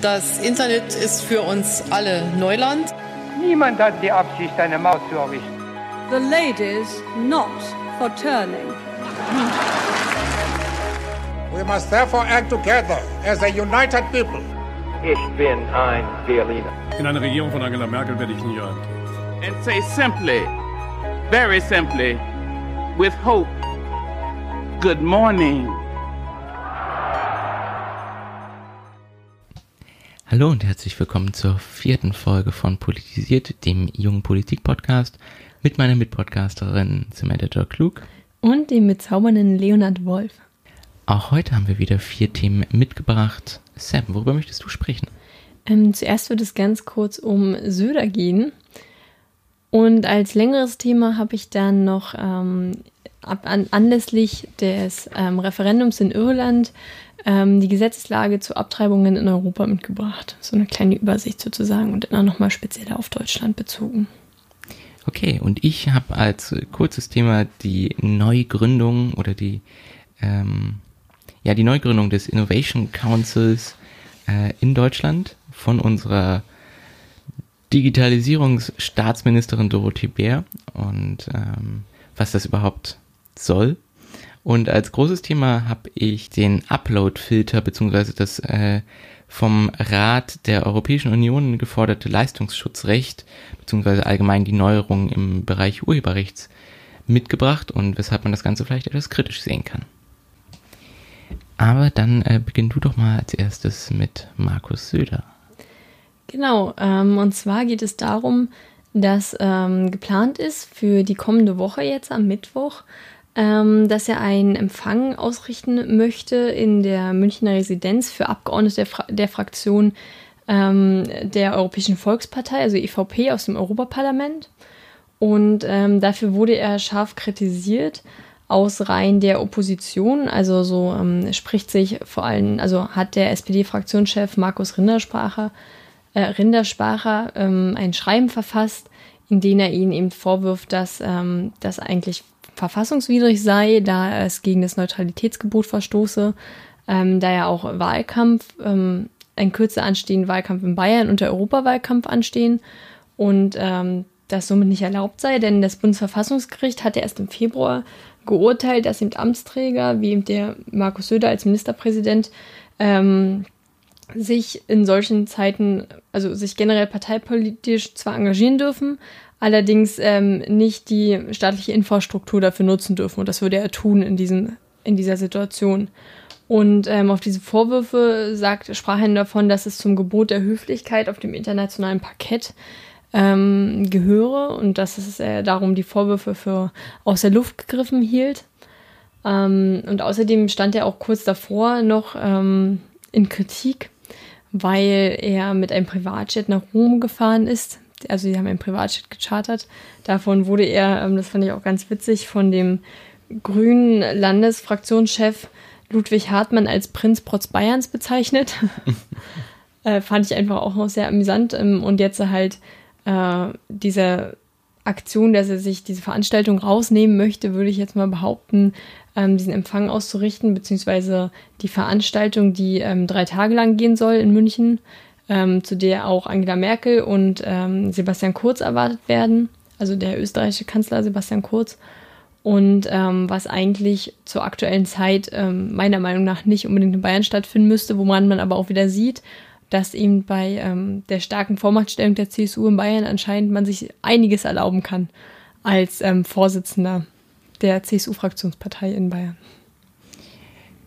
Das Internet ist für uns alle Neuland. Niemand hat die Absicht, eine Maut zu errichten. The ladies not for turning. We must therefore act together as a united people. Ich bin ein Berliner. In einer Regierung von Angela Merkel werde ich nie rein. And say simply, very simply, with hope, good morning. Hallo und herzlich willkommen zur vierten Folge von Politisiert, dem jungen Politik-Podcast mit meiner Mitpodcasterin Samantha Jo Klug und dem bezaubernden Leonard Wolf. Auch heute haben wir wieder vier Themen mitgebracht. Sam, worüber möchtest du sprechen? Ähm, zuerst wird es ganz kurz um Söder gehen. Und als längeres Thema habe ich dann noch ähm, an, anlässlich des ähm, Referendums in Irland ähm, die Gesetzeslage zu Abtreibungen in Europa mitgebracht. So eine kleine Übersicht sozusagen und dann nochmal speziell auf Deutschland bezogen. Okay, und ich habe als kurzes Thema die Neugründung oder die, ähm, ja, die Neugründung des Innovation Councils äh, in Deutschland von unserer Digitalisierungsstaatsministerin Dorothee Bär und ähm, was das überhaupt soll und als großes Thema habe ich den Upload-Filter beziehungsweise das äh, vom Rat der Europäischen Union geforderte Leistungsschutzrecht beziehungsweise allgemein die Neuerungen im Bereich Urheberrechts mitgebracht und weshalb man das Ganze vielleicht etwas kritisch sehen kann. Aber dann äh, beginn du doch mal als erstes mit Markus Söder. Genau, ähm, und zwar geht es darum, dass ähm, geplant ist für die kommende Woche jetzt am Mittwoch dass er einen Empfang ausrichten möchte in der Münchner Residenz für Abgeordnete der, Fra der Fraktion ähm, der Europäischen Volkspartei, also EVP aus dem Europaparlament. Und ähm, dafür wurde er scharf kritisiert aus Reihen der Opposition. Also so ähm, spricht sich vor allem, also hat der SPD-Fraktionschef Markus Rinderspacher, äh, Rinderspacher ähm, ein Schreiben verfasst, in dem er ihnen eben vorwirft, dass ähm, das eigentlich verfassungswidrig sei, da es gegen das Neutralitätsgebot verstoße, ähm, da ja auch Wahlkampf, ähm, ein kürzer anstehender Wahlkampf in Bayern und der Europawahlkampf anstehen und ähm, das somit nicht erlaubt sei, denn das Bundesverfassungsgericht hatte erst im Februar geurteilt, dass eben Amtsträger wie eben der Markus Söder als Ministerpräsident ähm, sich in solchen Zeiten, also sich generell parteipolitisch zwar engagieren dürfen, allerdings ähm, nicht die staatliche Infrastruktur dafür nutzen dürfen. Und das würde er tun in, diesen, in dieser Situation. Und ähm, auf diese Vorwürfe sagt, sprach er davon, dass es zum Gebot der Höflichkeit auf dem internationalen Parkett ähm, gehöre und dass es äh, darum die Vorwürfe für aus der Luft gegriffen hielt. Ähm, und außerdem stand er auch kurz davor noch ähm, in Kritik, weil er mit einem Privatjet nach Rom gefahren ist, also die haben ein Privatjet gechartert. Davon wurde er, ähm, das fand ich auch ganz witzig, von dem grünen Landesfraktionschef Ludwig Hartmann als Prinz Protz Bayerns bezeichnet. äh, fand ich einfach auch noch sehr amüsant. Ähm, und jetzt halt äh, diese Aktion, dass er sich diese Veranstaltung rausnehmen möchte, würde ich jetzt mal behaupten, ähm, diesen Empfang auszurichten, beziehungsweise die Veranstaltung, die ähm, drei Tage lang gehen soll in München, ähm, zu der auch Angela Merkel und ähm, Sebastian Kurz erwartet werden, also der österreichische Kanzler Sebastian Kurz. Und ähm, was eigentlich zur aktuellen Zeit ähm, meiner Meinung nach nicht unbedingt in Bayern stattfinden müsste, woran man aber auch wieder sieht, dass eben bei ähm, der starken Vormachtstellung der CSU in Bayern anscheinend man sich einiges erlauben kann als ähm, Vorsitzender der CSU-Fraktionspartei in Bayern.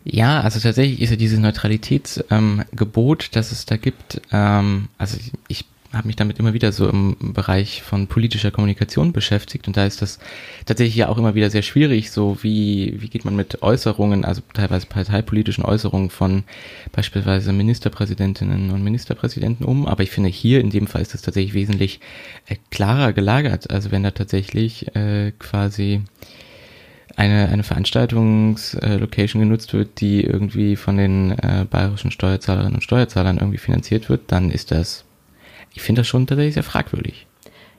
Ja, also tatsächlich ist ja dieses Neutralitätsgebot, ähm, das es da gibt, ähm, also ich, ich habe mich damit immer wieder so im Bereich von politischer Kommunikation beschäftigt und da ist das tatsächlich ja auch immer wieder sehr schwierig, so wie, wie geht man mit Äußerungen, also teilweise parteipolitischen Äußerungen von beispielsweise Ministerpräsidentinnen und Ministerpräsidenten um, aber ich finde hier in dem Fall ist das tatsächlich wesentlich äh, klarer gelagert, also wenn da tatsächlich äh, quasi eine, eine Veranstaltungslocation genutzt wird, die irgendwie von den äh, bayerischen Steuerzahlerinnen und Steuerzahlern irgendwie finanziert wird, dann ist das, ich finde das schon tatsächlich sehr fragwürdig.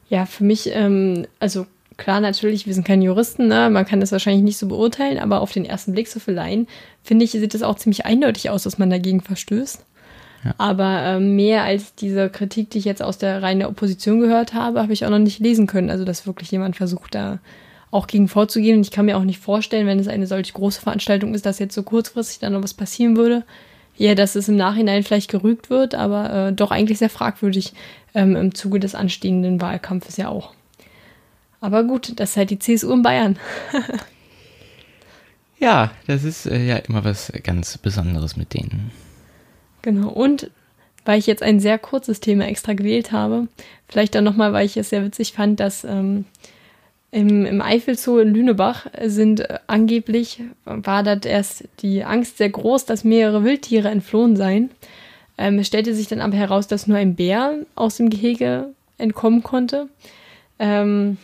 Ja, für mich, ähm, also klar, natürlich, wir sind keine Juristen, ne? man kann das wahrscheinlich nicht so beurteilen, aber auf den ersten Blick so für Laien, finde ich, sieht es auch ziemlich eindeutig aus, dass man dagegen verstößt. Ja. Aber äh, mehr als diese Kritik, die ich jetzt aus der reinen Opposition gehört habe, habe ich auch noch nicht lesen können. Also, dass wirklich jemand versucht, da auch gegen vorzugehen. Und ich kann mir auch nicht vorstellen, wenn es eine solch große Veranstaltung ist, dass jetzt so kurzfristig dann noch was passieren würde. Ja, dass es im Nachhinein vielleicht gerügt wird, aber äh, doch eigentlich sehr fragwürdig ähm, im Zuge des anstehenden Wahlkampfes ja auch. Aber gut, das ist halt die CSU in Bayern. ja, das ist äh, ja immer was ganz Besonderes mit denen. Genau, und weil ich jetzt ein sehr kurzes Thema extra gewählt habe, vielleicht dann nochmal, weil ich es sehr witzig fand, dass ähm, im, im Eifelzoo in Lünebach sind äh, angeblich, war das erst die Angst sehr groß, dass mehrere Wildtiere entflohen seien. Ähm, es stellte sich dann aber heraus, dass nur ein Bär aus dem Gehege entkommen konnte. Ähm,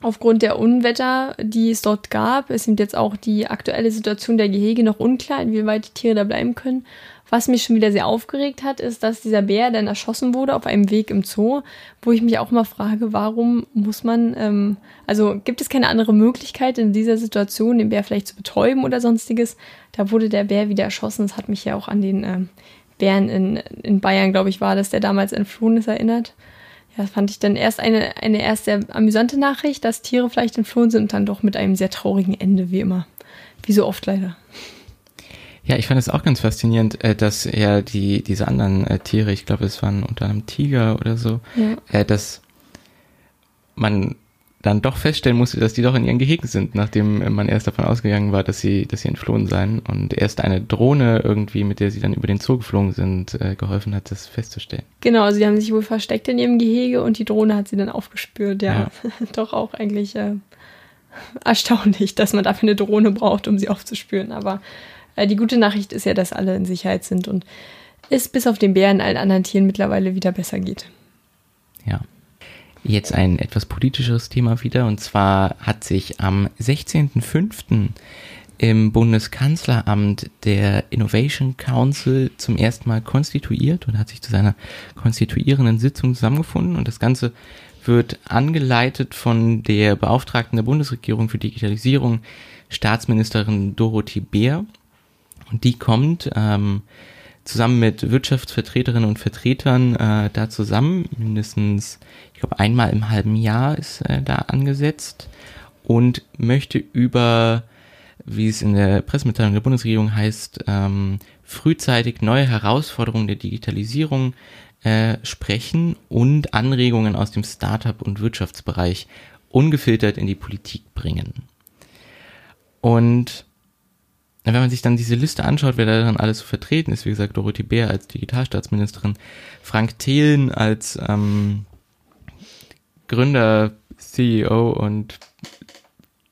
aufgrund der Unwetter, die es dort gab, ist jetzt auch die aktuelle Situation der Gehege noch unklar, inwieweit die Tiere da bleiben können. Was mich schon wieder sehr aufgeregt hat, ist, dass dieser Bär dann erschossen wurde auf einem Weg im Zoo, wo ich mich auch mal frage, warum muss man, ähm, also gibt es keine andere Möglichkeit in dieser Situation, den Bär vielleicht zu betäuben oder sonstiges? Da wurde der Bär wieder erschossen. Das hat mich ja auch an den ähm, Bären in, in Bayern, glaube ich, war das, der damals entflohen ist, erinnert. Ja, das fand ich dann erst eine, eine erst sehr amüsante Nachricht, dass Tiere vielleicht entflohen sind und dann doch mit einem sehr traurigen Ende, wie immer. Wie so oft leider. Ja, ich fand es auch ganz faszinierend, äh, dass ja die, diese anderen äh, Tiere, ich glaube, es waren unter anderem Tiger oder so, ja. Äh, dass man dann doch feststellen musste, dass die doch in ihren Gehegen sind, nachdem man erst davon ausgegangen war, dass sie, dass sie entflohen seien und erst eine Drohne irgendwie, mit der sie dann über den Zoo geflogen sind, geholfen hat, das festzustellen. Genau, sie haben sich wohl versteckt in ihrem Gehege und die Drohne hat sie dann aufgespürt, ja. ja. doch auch eigentlich äh, erstaunlich, dass man dafür eine Drohne braucht, um sie aufzuspüren, aber die gute Nachricht ist ja, dass alle in Sicherheit sind und es bis auf den Bären allen anderen Tieren mittlerweile wieder besser geht. Ja. Jetzt ein etwas politischeres Thema wieder und zwar hat sich am 16.05. im Bundeskanzleramt der Innovation Council zum ersten Mal konstituiert und hat sich zu seiner konstituierenden Sitzung zusammengefunden und das Ganze wird angeleitet von der Beauftragten der Bundesregierung für Digitalisierung, Staatsministerin Dorothee Bär. Und die kommt ähm, zusammen mit Wirtschaftsvertreterinnen und Vertretern äh, da zusammen. Mindestens, ich glaube, einmal im halben Jahr ist äh, da angesetzt und möchte über, wie es in der Pressemitteilung der Bundesregierung heißt, ähm, frühzeitig neue Herausforderungen der Digitalisierung äh, sprechen und Anregungen aus dem Startup- und Wirtschaftsbereich ungefiltert in die Politik bringen. Und wenn man sich dann diese Liste anschaut, wer daran alles so vertreten ist, wie gesagt, Dorothee Bär als Digitalstaatsministerin, Frank Thelen als ähm, Gründer, CEO und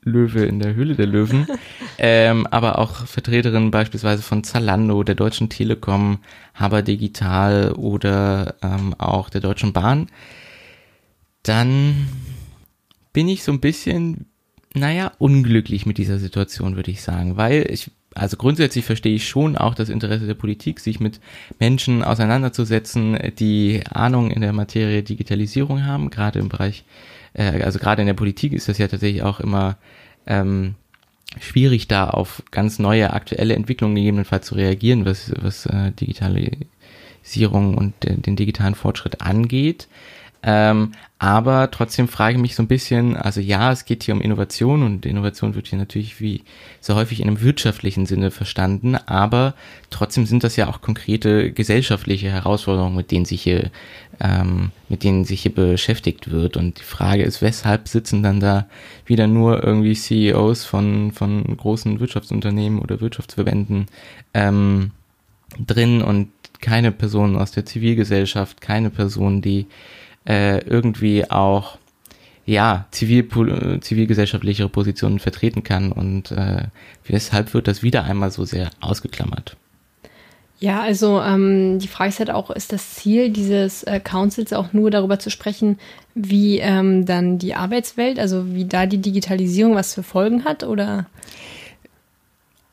Löwe in der Höhle der Löwen, ähm, aber auch Vertreterin beispielsweise von Zalando, der Deutschen Telekom, Haber Digital oder ähm, auch der Deutschen Bahn, dann bin ich so ein bisschen, naja, unglücklich mit dieser Situation, würde ich sagen, weil ich also grundsätzlich verstehe ich schon auch das Interesse der Politik, sich mit Menschen auseinanderzusetzen, die Ahnung in der Materie Digitalisierung haben, gerade im Bereich, äh, also gerade in der Politik ist das ja tatsächlich auch immer ähm, schwierig, da auf ganz neue aktuelle Entwicklungen gegebenenfalls zu reagieren, was, was äh, Digitalisierung und äh, den digitalen Fortschritt angeht. Ähm, aber trotzdem frage ich mich so ein bisschen, also ja, es geht hier um Innovation und Innovation wird hier natürlich wie so häufig in einem wirtschaftlichen Sinne verstanden, aber trotzdem sind das ja auch konkrete gesellschaftliche Herausforderungen, mit denen sich hier, ähm, mit denen sich hier beschäftigt wird. Und die Frage ist, weshalb sitzen dann da wieder nur irgendwie CEOs von, von großen Wirtschaftsunternehmen oder Wirtschaftsverbänden ähm, drin und keine Personen aus der Zivilgesellschaft, keine Personen, die äh, irgendwie auch ja zivil, zivilgesellschaftlichere Positionen vertreten kann und äh, weshalb wird das wieder einmal so sehr ausgeklammert? Ja, also ähm, die Frage ist halt auch, ist das Ziel dieses äh, Councils auch nur darüber zu sprechen, wie ähm, dann die Arbeitswelt, also wie da die Digitalisierung was für Folgen hat oder?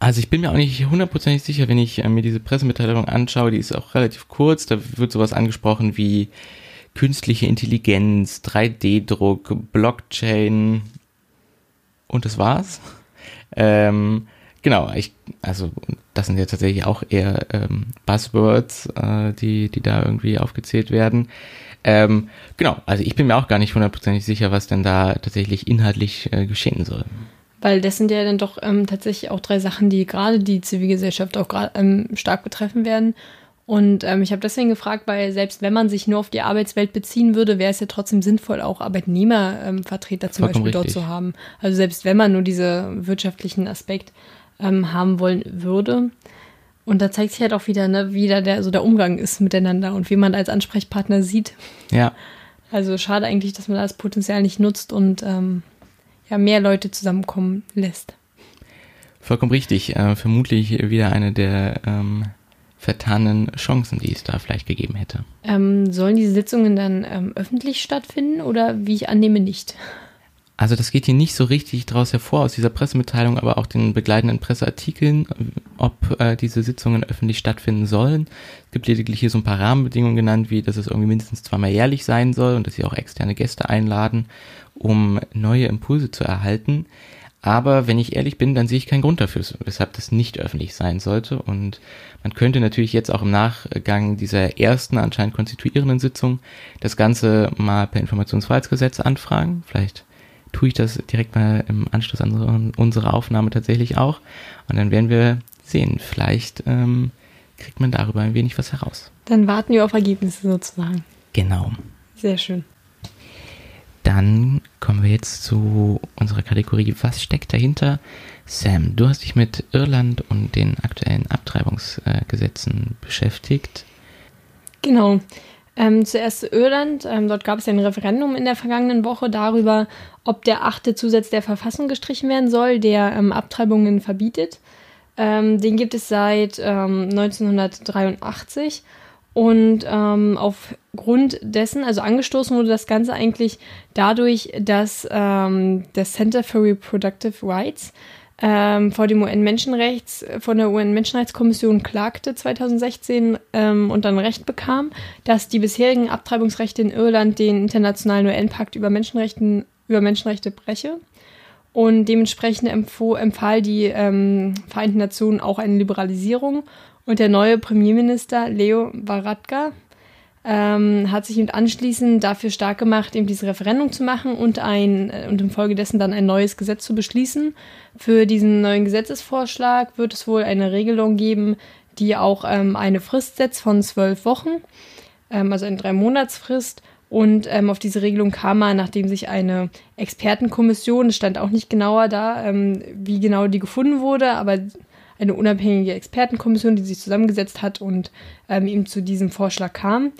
Also ich bin mir auch nicht hundertprozentig sicher, wenn ich äh, mir diese Pressemitteilung anschaue, die ist auch relativ kurz, da wird sowas angesprochen wie künstliche Intelligenz, 3D-Druck, Blockchain und das war's. Ähm, genau, ich, also das sind ja tatsächlich auch eher ähm, Buzzwords, äh, die, die da irgendwie aufgezählt werden. Ähm, genau, also ich bin mir auch gar nicht hundertprozentig sicher, was denn da tatsächlich inhaltlich äh, geschehen soll. Weil das sind ja dann doch ähm, tatsächlich auch drei Sachen, die gerade die Zivilgesellschaft auch ähm, stark betreffen werden. Und ähm, ich habe deswegen gefragt, weil selbst wenn man sich nur auf die Arbeitswelt beziehen würde, wäre es ja trotzdem sinnvoll, auch Arbeitnehmervertreter zum Vollkommen Beispiel dort richtig. zu haben. Also selbst wenn man nur diesen wirtschaftlichen Aspekt ähm, haben wollen würde. Und da zeigt sich halt auch wieder, ne, wie da der, so der Umgang ist miteinander und wie man als Ansprechpartner sieht. Ja, Also schade eigentlich, dass man das Potenzial nicht nutzt und ähm, ja, mehr Leute zusammenkommen lässt. vollkommen richtig. Äh, vermutlich wieder eine der ähm, vertanen Chancen, die es da vielleicht gegeben hätte. Ähm, sollen diese Sitzungen dann ähm, öffentlich stattfinden oder wie ich annehme nicht? Also das geht hier nicht so richtig draus hervor aus dieser Pressemitteilung, aber auch den begleitenden Presseartikeln, ob äh, diese Sitzungen öffentlich stattfinden sollen. Es gibt lediglich hier so ein paar Rahmenbedingungen genannt, wie dass es irgendwie mindestens zweimal jährlich sein soll und dass sie auch externe Gäste einladen, um neue Impulse zu erhalten. Aber wenn ich ehrlich bin, dann sehe ich keinen Grund dafür, weshalb das nicht öffentlich sein sollte. Und man könnte natürlich jetzt auch im Nachgang dieser ersten anscheinend konstituierenden Sitzung das Ganze mal per Informationsfreiheitsgesetz anfragen. Vielleicht tue ich das direkt mal im Anschluss an unsere, Aufnahme tatsächlich auch. Und dann werden wir sehen, vielleicht ähm, kriegt man darüber ein wenig was heraus. Dann warten wir auf Ergebnisse sozusagen. Genau. Sehr schön. Dann kommen wir jetzt zu unserer Kategorie Was steckt dahinter? Sam, du hast dich mit Irland und den aktuellen Abtreibungsgesetzen beschäftigt. Genau. Ähm, zuerst Irland. Ähm, dort gab es ja ein Referendum in der vergangenen Woche darüber, ob der achte Zusatz der Verfassung gestrichen werden soll, der ähm, Abtreibungen verbietet. Ähm, den gibt es seit ähm, 1983. Und ähm, aufgrund dessen, also angestoßen wurde das Ganze eigentlich dadurch, dass ähm, das Center for Reproductive Rights ähm, vor dem UN-Menschenrechts, von der UN-Menschenrechtskommission klagte 2016 ähm, und dann Recht bekam, dass die bisherigen Abtreibungsrechte in Irland den internationalen UN-Pakt über, über Menschenrechte breche. Und dementsprechend empfahl die ähm, Vereinten Nationen auch eine Liberalisierung. Und der neue Premierminister Leo Varadkar ähm, hat sich eben anschließend dafür stark gemacht, eben dieses Referendum zu machen und, ein, äh, und infolgedessen dann ein neues Gesetz zu beschließen. Für diesen neuen Gesetzesvorschlag wird es wohl eine Regelung geben, die auch ähm, eine Frist setzt von zwölf Wochen, ähm, also eine Drei-Monats-Frist. Und ähm, auf diese Regelung kam man, nachdem sich eine Expertenkommission, es stand auch nicht genauer da, ähm, wie genau die gefunden wurde, aber eine unabhängige Expertenkommission, die sich zusammengesetzt hat und ähm, eben zu diesem Vorschlag kam.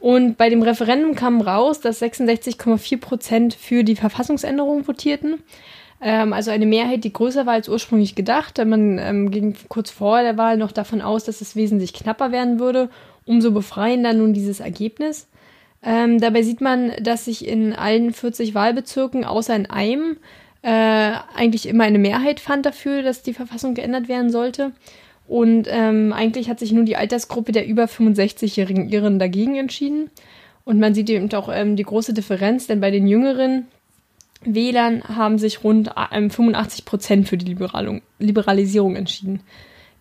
Und bei dem Referendum kam raus, dass 66,4 Prozent für die Verfassungsänderung votierten. Ähm, also eine Mehrheit, die größer war als ursprünglich gedacht. Man ähm, ging kurz vor der Wahl noch davon aus, dass es wesentlich knapper werden würde. Umso befreiender nun dieses Ergebnis. Ähm, dabei sieht man, dass sich in allen 40 Wahlbezirken außer in einem äh, eigentlich immer eine Mehrheit fand dafür, dass die Verfassung geändert werden sollte. Und ähm, eigentlich hat sich nur die Altersgruppe der über 65-jährigen Iren dagegen entschieden. Und man sieht eben auch ähm, die große Differenz, denn bei den jüngeren Wählern haben sich rund ähm, 85 Prozent für die Liberalung, Liberalisierung entschieden.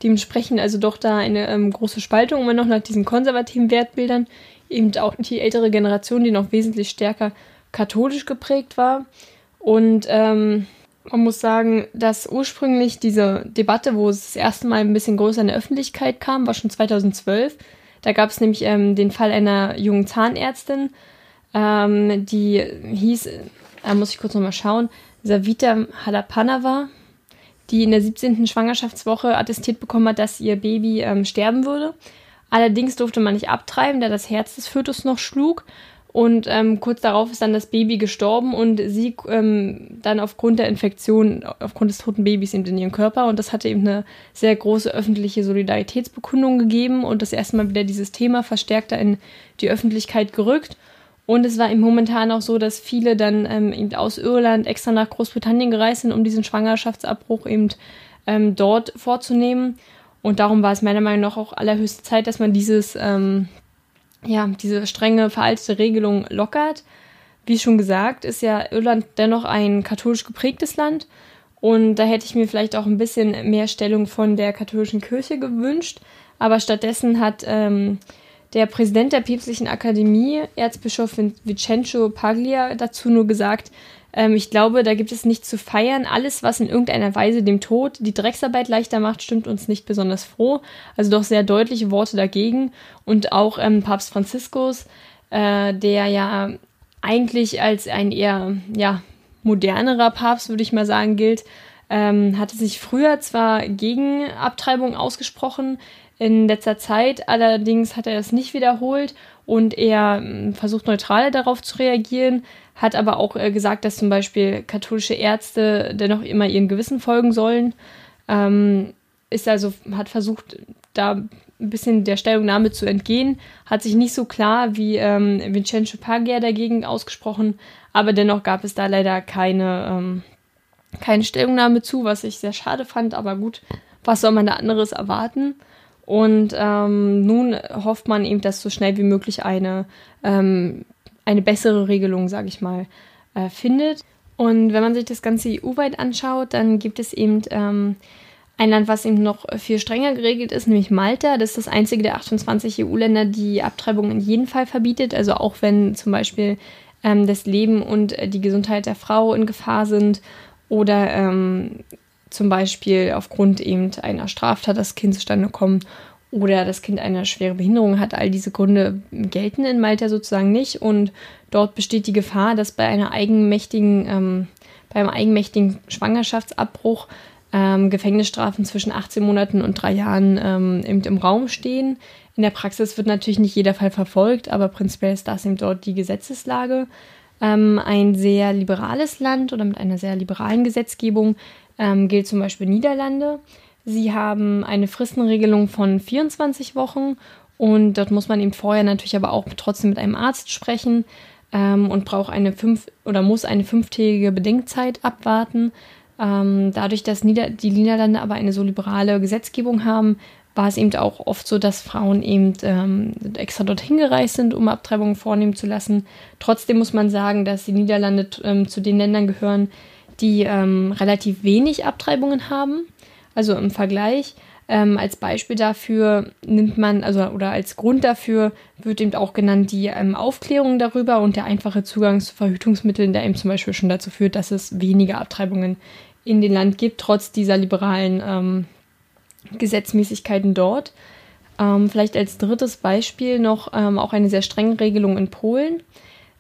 Dementsprechend also doch da eine ähm, große Spaltung immer noch nach diesen konservativen Wertbildern. Eben auch die ältere Generation, die noch wesentlich stärker katholisch geprägt war. Und ähm, man muss sagen, dass ursprünglich diese Debatte, wo es das erste Mal ein bisschen größer in der Öffentlichkeit kam, war schon 2012. Da gab es nämlich ähm, den Fall einer jungen Zahnärztin, ähm, die hieß, da muss ich kurz nochmal schauen, Savita Halapanava, die in der 17. Schwangerschaftswoche attestiert bekommen hat, dass ihr Baby ähm, sterben würde. Allerdings durfte man nicht abtreiben, da das Herz des Fötus noch schlug. Und ähm, kurz darauf ist dann das Baby gestorben und sie ähm, dann aufgrund der Infektion, aufgrund des toten Babys eben in ihrem Körper. Und das hatte eben eine sehr große öffentliche Solidaritätsbekundung gegeben und das erste Mal wieder dieses Thema verstärkter in die Öffentlichkeit gerückt. Und es war eben momentan auch so, dass viele dann ähm, eben aus Irland extra nach Großbritannien gereist sind, um diesen Schwangerschaftsabbruch eben ähm, dort vorzunehmen. Und darum war es meiner Meinung nach auch allerhöchste Zeit, dass man dieses ähm, ja, diese strenge, veraltete Regelung lockert. Wie schon gesagt, ist ja Irland dennoch ein katholisch geprägtes Land Und da hätte ich mir vielleicht auch ein bisschen mehr Stellung von der katholischen Kirche gewünscht. Aber stattdessen hat ähm, der Präsident der Päpstlichen Akademie, Erzbischof Vincenzo Paglia, dazu nur gesagt, ähm, ich glaube, da gibt es nichts zu feiern. Alles, was in irgendeiner Weise dem Tod die Drecksarbeit leichter macht, stimmt uns nicht besonders froh. Also doch sehr deutliche Worte dagegen. Und auch ähm, Papst Franziskus, äh, der ja eigentlich als ein eher ja, modernerer Papst, würde ich mal sagen, gilt, ähm, hatte sich früher zwar gegen Abtreibung ausgesprochen, in letzter Zeit allerdings hat er es nicht wiederholt und er ähm, versucht neutral darauf zu reagieren, hat aber auch äh, gesagt, dass zum Beispiel katholische Ärzte dennoch immer ihren Gewissen folgen sollen. Ähm, ist also, hat versucht, da ein bisschen der Stellungnahme zu entgehen, hat sich nicht so klar wie ähm, Vincenzo Paglia dagegen ausgesprochen, aber dennoch gab es da leider keine, ähm, keine Stellungnahme zu, was ich sehr schade fand, aber gut, was soll man da anderes erwarten? Und ähm, nun hofft man eben, dass so schnell wie möglich eine, ähm, eine bessere Regelung, sage ich mal, äh, findet. Und wenn man sich das Ganze EU-weit anschaut, dann gibt es eben ähm, ein Land, was eben noch viel strenger geregelt ist, nämlich Malta. Das ist das einzige der 28 EU-Länder, die Abtreibung in jedem Fall verbietet. Also auch wenn zum Beispiel ähm, das Leben und äh, die Gesundheit der Frau in Gefahr sind oder ähm, zum Beispiel aufgrund eben einer Straftat das Kind zustande kommt oder das Kind eine schwere Behinderung hat. All diese Gründe gelten in Malta sozusagen nicht und dort besteht die Gefahr, dass bei einer eigenmächtigen, ähm, beim eigenmächtigen Schwangerschaftsabbruch ähm, Gefängnisstrafen zwischen 18 Monaten und drei Jahren ähm, eben im Raum stehen. In der Praxis wird natürlich nicht jeder Fall verfolgt, aber prinzipiell ist das eben dort die Gesetzeslage. Ähm, ein sehr liberales Land oder mit einer sehr liberalen Gesetzgebung ähm, gilt zum Beispiel Niederlande. Sie haben eine Fristenregelung von 24 Wochen und dort muss man eben vorher natürlich aber auch trotzdem mit einem Arzt sprechen ähm, und braucht eine fünf oder muss eine fünftägige Bedenkzeit abwarten. Ähm, dadurch, dass Nieder die Niederlande aber eine so liberale Gesetzgebung haben, war es eben auch oft so, dass Frauen eben ähm, extra dorthin gereist sind, um Abtreibungen vornehmen zu lassen. Trotzdem muss man sagen, dass die Niederlande ähm, zu den Ländern gehören, die ähm, relativ wenig Abtreibungen haben. Also im Vergleich. Ähm, als Beispiel dafür nimmt man, also oder als Grund dafür wird eben auch genannt die ähm, Aufklärung darüber und der einfache Zugang zu Verhütungsmitteln, der eben zum Beispiel schon dazu führt, dass es weniger Abtreibungen in den Land gibt, trotz dieser liberalen ähm, Gesetzmäßigkeiten dort. Ähm, vielleicht als drittes Beispiel noch ähm, auch eine sehr strenge Regelung in Polen.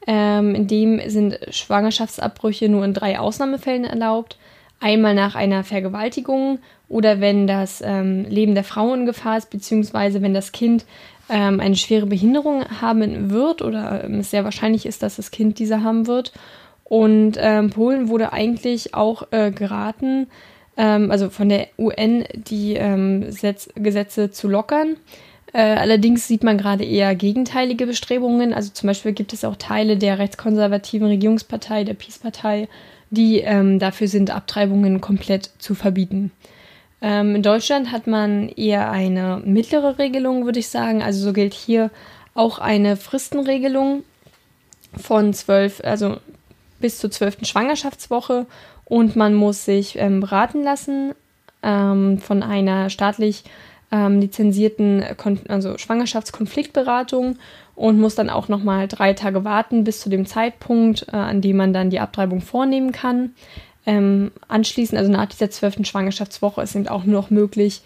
Ähm, in dem sind Schwangerschaftsabbrüche nur in drei Ausnahmefällen erlaubt. Einmal nach einer Vergewaltigung oder wenn das ähm, Leben der Frau in Gefahr ist, beziehungsweise wenn das Kind ähm, eine schwere Behinderung haben wird oder ähm, es sehr wahrscheinlich ist, dass das Kind diese haben wird. Und ähm, Polen wurde eigentlich auch äh, geraten, ähm, also von der UN die ähm, Gesetze zu lockern. Äh, allerdings sieht man gerade eher gegenteilige Bestrebungen. Also zum Beispiel gibt es auch Teile der rechtskonservativen Regierungspartei, der Peace-Partei, die ähm, dafür sind, Abtreibungen komplett zu verbieten. Ähm, in Deutschland hat man eher eine mittlere Regelung, würde ich sagen. Also so gilt hier auch eine Fristenregelung von zwölf, also bis zur zwölften Schwangerschaftswoche und man muss sich ähm, beraten lassen ähm, von einer staatlich ähm, lizenzierten Kon also Schwangerschaftskonfliktberatung und muss dann auch nochmal drei Tage warten bis zu dem Zeitpunkt, äh, an dem man dann die Abtreibung vornehmen kann. Ähm, anschließend, also nach dieser zwölften Schwangerschaftswoche, ist eben auch nur noch möglich,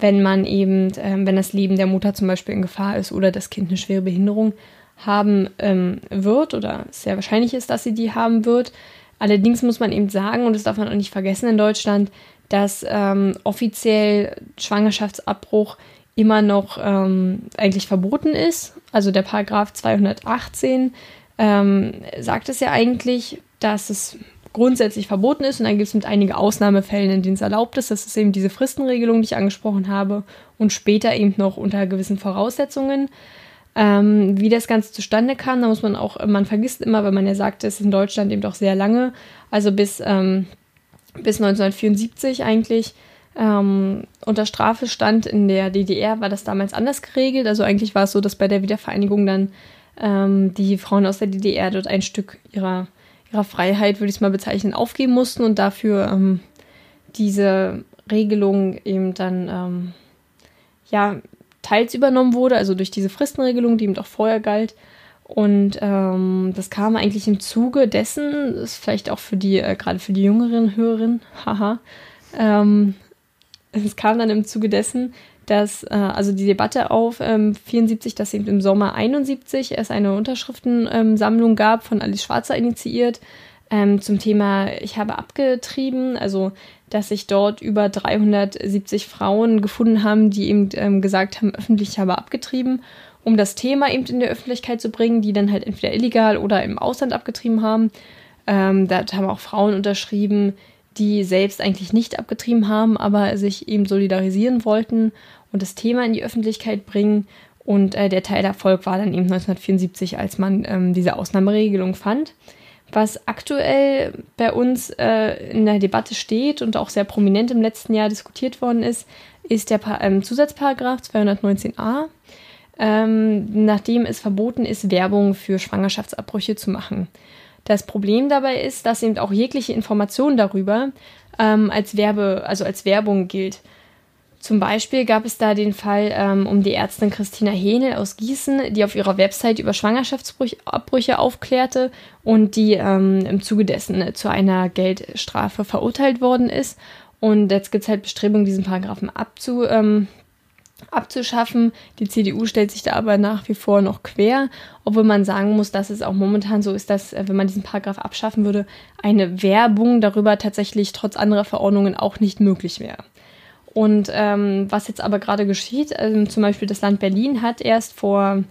wenn man eben, ähm, wenn das Leben der Mutter zum Beispiel in Gefahr ist oder das Kind eine schwere Behinderung haben ähm, wird oder sehr wahrscheinlich ist, dass sie die haben wird. Allerdings muss man eben sagen, und das darf man auch nicht vergessen in Deutschland, dass ähm, offiziell Schwangerschaftsabbruch immer noch ähm, eigentlich verboten ist. Also der Paragraph 218 ähm, sagt es ja eigentlich, dass es grundsätzlich verboten ist und dann gibt es mit einigen Ausnahmefällen, in denen es erlaubt ist. Das ist eben diese Fristenregelung, die ich angesprochen habe und später eben noch unter gewissen Voraussetzungen. Ähm, wie das Ganze zustande kam, da muss man auch, man vergisst immer, weil man ja sagt, es ist in Deutschland eben doch sehr lange, also bis ähm, bis 1974 eigentlich ähm, unter Strafe stand. In der DDR war das damals anders geregelt. Also eigentlich war es so, dass bei der Wiedervereinigung dann ähm, die Frauen aus der DDR dort ein Stück ihrer, ihrer Freiheit, würde ich es mal bezeichnen, aufgeben mussten und dafür ähm, diese Regelung eben dann ähm, ja teils übernommen wurde, also durch diese Fristenregelung, die eben auch vorher galt. Und ähm, das kam eigentlich im Zuge dessen, ist vielleicht auch für die, äh, gerade für die jüngeren Hörerinnen, haha, ähm, es kam dann im Zuge dessen, dass äh, also die Debatte auf ähm, 74, dass eben im Sommer 71 es eine Unterschriftensammlung gab, von Alice Schwarzer initiiert, ähm, zum Thema Ich habe abgetrieben, also dass sich dort über 370 Frauen gefunden haben, die eben ähm, gesagt haben, öffentlich habe abgetrieben, um das Thema eben in der Öffentlichkeit zu bringen, die dann halt entweder illegal oder im Ausland abgetrieben haben. Ähm, da haben auch Frauen unterschrieben, die selbst eigentlich nicht abgetrieben haben, aber sich eben solidarisieren wollten und das Thema in die Öffentlichkeit bringen. Und äh, der Teilerfolg war dann eben 1974, als man ähm, diese Ausnahmeregelung fand. Was aktuell bei uns äh, in der Debatte steht und auch sehr prominent im letzten Jahr diskutiert worden ist, ist der pa ähm, Zusatzparagraph 219a, ähm, nachdem es verboten ist, Werbung für Schwangerschaftsabbrüche zu machen. Das Problem dabei ist, dass eben auch jegliche Information darüber ähm, als Werbe, also als Werbung gilt. Zum Beispiel gab es da den Fall ähm, um die Ärztin Christina Henel aus Gießen, die auf ihrer Website über Schwangerschaftsabbrüche aufklärte und die ähm, im Zuge dessen zu einer Geldstrafe verurteilt worden ist. Und jetzt gibt es halt Bestrebungen, diesen Paragraphen abzu, ähm, abzuschaffen. Die CDU stellt sich da aber nach wie vor noch quer, obwohl man sagen muss, dass es auch momentan so ist, dass, äh, wenn man diesen Paragraph abschaffen würde, eine Werbung darüber tatsächlich trotz anderer Verordnungen auch nicht möglich wäre. Und ähm, was jetzt aber gerade geschieht, also zum Beispiel das Land Berlin hat erst vor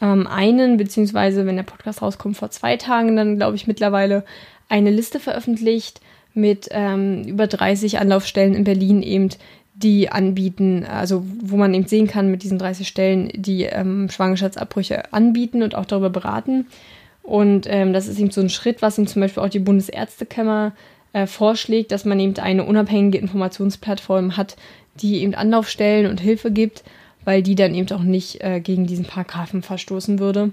ähm, einen, beziehungsweise wenn der Podcast rauskommt, vor zwei Tagen dann, glaube ich, mittlerweile eine Liste veröffentlicht mit ähm, über 30 Anlaufstellen in Berlin eben, die anbieten, also wo man eben sehen kann mit diesen 30 Stellen, die ähm, Schwangerschaftsabbrüche anbieten und auch darüber beraten. Und ähm, das ist eben so ein Schritt, was ihm zum Beispiel auch die Bundesärztekammer äh, vorschlägt, dass man eben eine unabhängige Informationsplattform hat, die eben Anlaufstellen und Hilfe gibt, weil die dann eben auch nicht äh, gegen diesen Paragraphen verstoßen würde.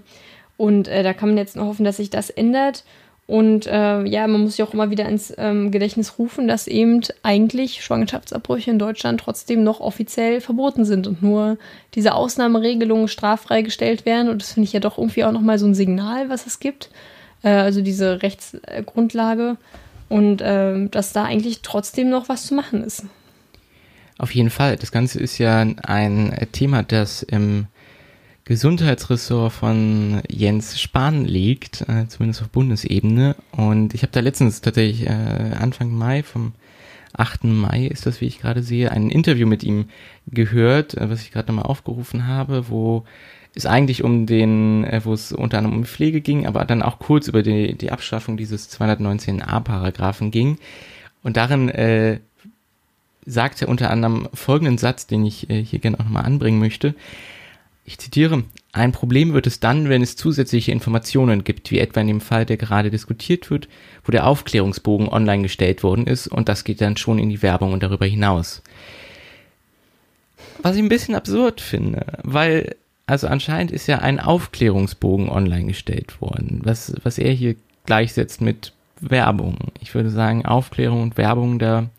Und äh, da kann man jetzt nur hoffen, dass sich das ändert. Und äh, ja, man muss sich auch immer wieder ins ähm, Gedächtnis rufen, dass eben eigentlich Schwangerschaftsabbrüche in Deutschland trotzdem noch offiziell verboten sind und nur diese Ausnahmeregelungen straffrei gestellt werden. Und das finde ich ja doch irgendwie auch nochmal so ein Signal, was es gibt. Äh, also diese Rechtsgrundlage und äh, dass da eigentlich trotzdem noch was zu machen ist. Auf jeden Fall. Das Ganze ist ja ein Thema, das im Gesundheitsressort von Jens Spahn liegt, äh, zumindest auf Bundesebene. Und ich habe da letztens tatsächlich äh, Anfang Mai, vom 8. Mai ist das, wie ich gerade sehe, ein Interview mit ihm gehört, äh, was ich gerade nochmal aufgerufen habe, wo es eigentlich um den, äh, wo es unter anderem um Pflege ging, aber dann auch kurz über die, die Abschaffung dieses 219a-Paragraphen ging. Und darin äh, sagt er unter anderem folgenden Satz, den ich äh, hier gerne auch nochmal anbringen möchte. Ich zitiere, ein Problem wird es dann, wenn es zusätzliche Informationen gibt, wie etwa in dem Fall, der gerade diskutiert wird, wo der Aufklärungsbogen online gestellt worden ist und das geht dann schon in die Werbung und darüber hinaus. Was ich ein bisschen absurd finde, weil also anscheinend ist ja ein Aufklärungsbogen online gestellt worden, was, was er hier gleichsetzt mit Werbung. Ich würde sagen, Aufklärung und Werbung, da